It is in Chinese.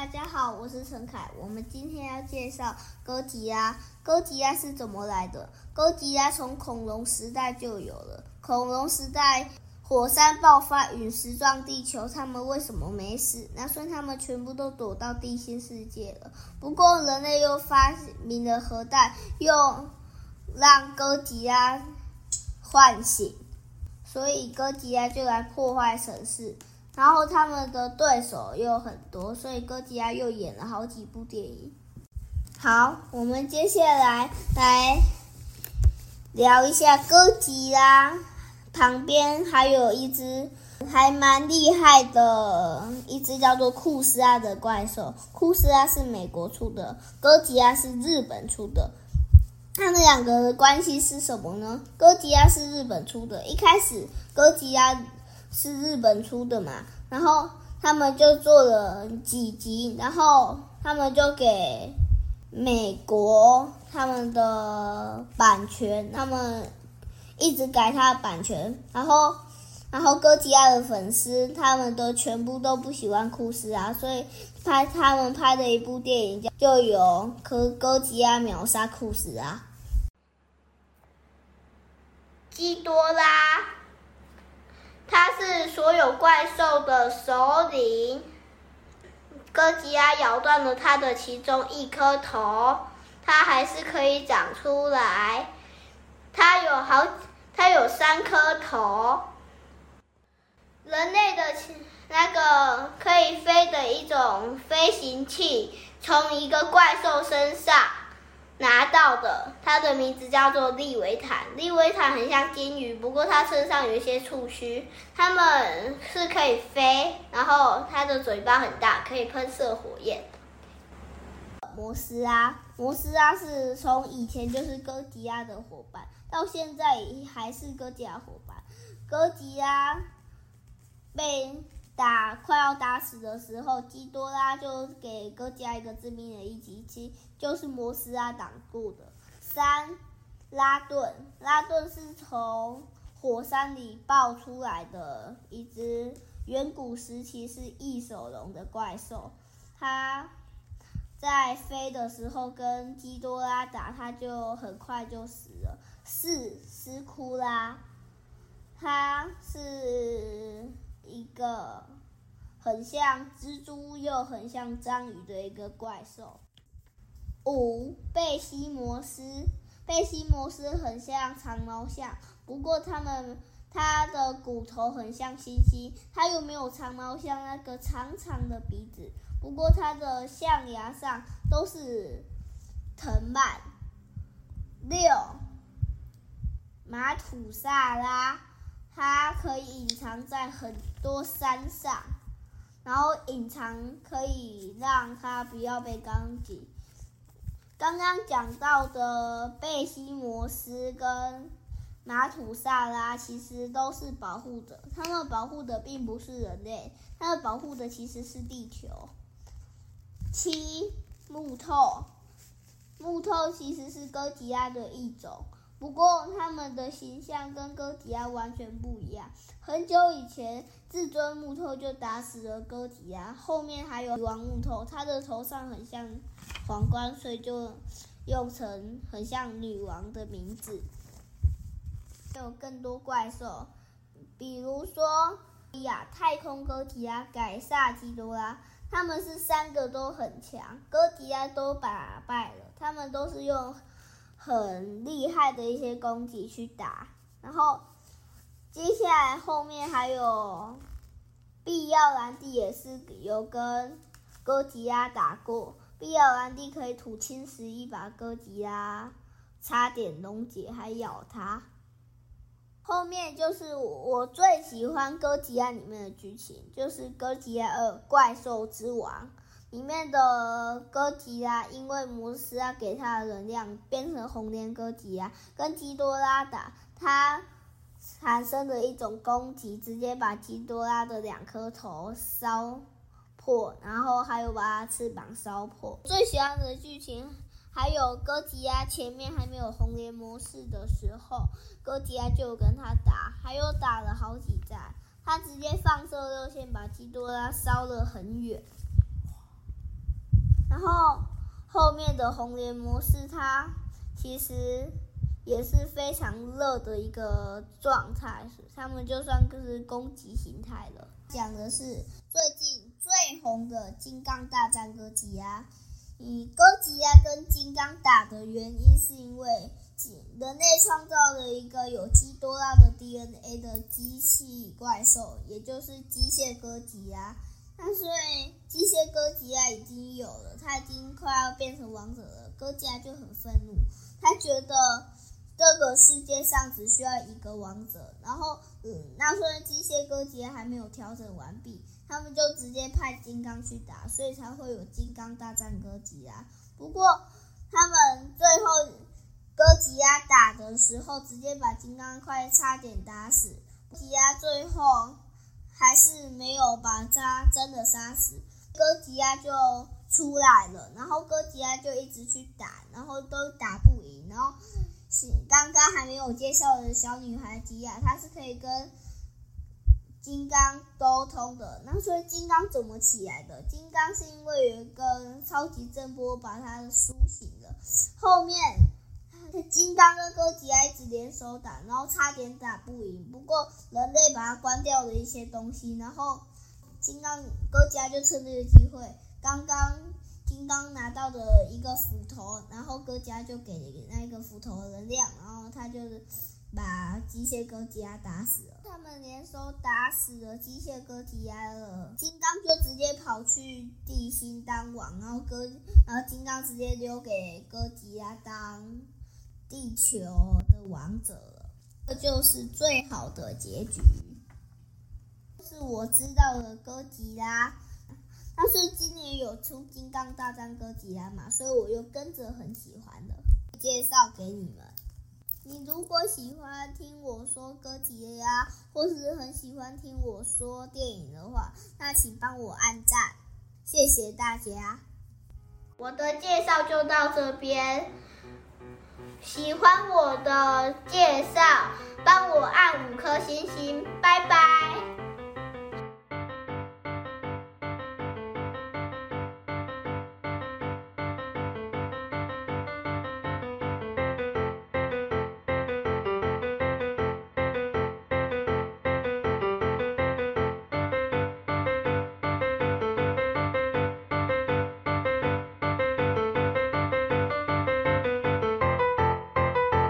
大家好，我是陈凯。我们今天要介绍哥吉拉。哥吉拉是怎么来的？哥吉拉从恐龙时代就有了。恐龙时代，火山爆发，陨石撞地球，他们为什么没死？那算他们全部都躲到地心世界了。不过人类又发明了核弹，又让哥吉拉唤醒，所以哥吉拉就来破坏城市。然后他们的对手又很多，所以哥吉拉又演了好几部电影。好，我们接下来来聊一下哥吉拉。旁边还有一只还蛮厉害的，一只叫做库斯拉的怪兽。库斯拉是美国出的，哥吉拉是日本出的。他们两个的关系是什么呢？哥吉拉是日本出的，一开始哥吉拉。是日本出的嘛，然后他们就做了几集，然后他们就给美国他们的版权，他们一直改他的版权，然后然后哥吉亚的粉丝他们都全部都不喜欢库斯啊，所以拍他们拍的一部电影叫就有哥哥吉亚秒杀库斯啊，基多拉。他是所有怪兽的首领。哥吉拉咬断了他的其中一颗头，他还是可以长出来。他有好，他有三颗头。人类的那个可以飞的一种飞行器，从一个怪兽身上。拿到，它的名字叫做利维坦。利维坦很像金鱼，不过它身上有一些触须。它们是可以飞，然后它的嘴巴很大，可以喷射火焰。摩斯拉，摩斯拉是从以前就是哥吉拉的伙伴，到现在还是哥吉拉伙伴。哥吉拉被。打快要打死的时候，基多拉就给哥吉拉一个致命的一击，其就是摩斯拉挡住的。三拉顿，拉顿是从火山里爆出来的一只远古时期是翼手龙的怪兽，它在飞的时候跟基多拉打，它就很快就死了。四斯库拉，它是。一个很像蜘蛛又很像章鱼的一个怪兽。五贝西摩斯，贝西摩斯很像长毛象，不过它们它的骨头很像猩猩，它又没有长毛象那个长长的鼻子，不过它的象牙上都是藤蔓。六马土萨拉。它可以隐藏在很多山上，然后隐藏可以让它不要被攻击。刚刚讲到的贝西摩斯跟马土萨拉其实都是保护者，他们保护的并不是人类，他们保护的其实是地球。七木头，木头其实是哥吉拉的一种。不过，他们的形象跟哥吉拉完全不一样。很久以前，至尊木头就打死了哥吉拉。后面还有女王木头，他的头上很像皇冠，所以就用成很像女王的名字。还有更多怪兽，比如说亚太空哥吉拉、凯撒基多拉，他们是三个都很强，哥吉拉都打败了。他们都是用。很厉害的一些攻击去打，然后接下来后面还有必要兰蒂也是有跟哥吉拉打过，必要兰蒂可以吐青石一把哥吉拉差点溶解还咬他。后面就是我最喜欢哥吉拉里面的剧情，就是哥吉拉二怪兽之王。里面的哥吉拉因为摩斯拉给他的能量，变成红莲哥吉拉，跟基多拉打，他产生了一种攻击，直接把基多拉的两颗头烧破，然后还有把他翅膀烧破。最喜欢的剧情还有哥吉拉前面还没有红莲模式的时候，哥吉拉就跟他打，还有打了好几战，他直接放射热线把基多拉烧了很远。然后后面的红莲模式，它其实也是非常热的一个状态，他们就算就是攻击形态了。讲的是最近最红的金刚大战哥吉拉。以哥吉拉跟金刚打的原因，是因为人类创造了一个有基多拉的 DNA 的机器怪兽，也就是机械哥吉拉。那所以机械他已经快要变成王者了。哥吉拉就很愤怒，他觉得这个世界上只需要一个王者。然后，嗯，那所以机械哥吉拉还没有调整完毕。他们就直接派金刚去打，所以才会有金刚大战哥吉拉。不过他们最后哥吉拉打的时候，直接把金刚快差点打死。哥吉拉最后还是没有把他真的杀死，哥吉拉就出来了。然后哥吉拉就一直去打，然后都打不赢。然后是刚刚还没有介绍的小女孩吉亚，她是可以跟。金刚沟通的，那所以金刚怎么起来的？金刚是因为有一个超级震波把它苏醒了。后面金刚跟哥吉拉一直联手打，然后差点打不赢。不过人类把它关掉了一些东西，然后金刚哥吉拉就趁这个机会，刚刚金刚拿到的一个斧头，然后哥吉拉就给那个斧头能量，然后他就。把机械哥吉拉打死了，他们联手打死了机械哥吉拉了。金刚就直接跑去地心当王，然后哥，然后金刚直接留给哥吉拉当地球的王者了。这就是最好的结局。是我知道的哥吉拉，但是今年有出金刚大战哥吉拉嘛，所以我又跟着很喜欢的，介绍给你们。你如果喜欢听我说哥吉拉，或是很喜欢听我说电影的话，那请帮我按赞，谢谢大家。我的介绍就到这边，喜欢我的介绍，帮我按五颗星星，拜拜。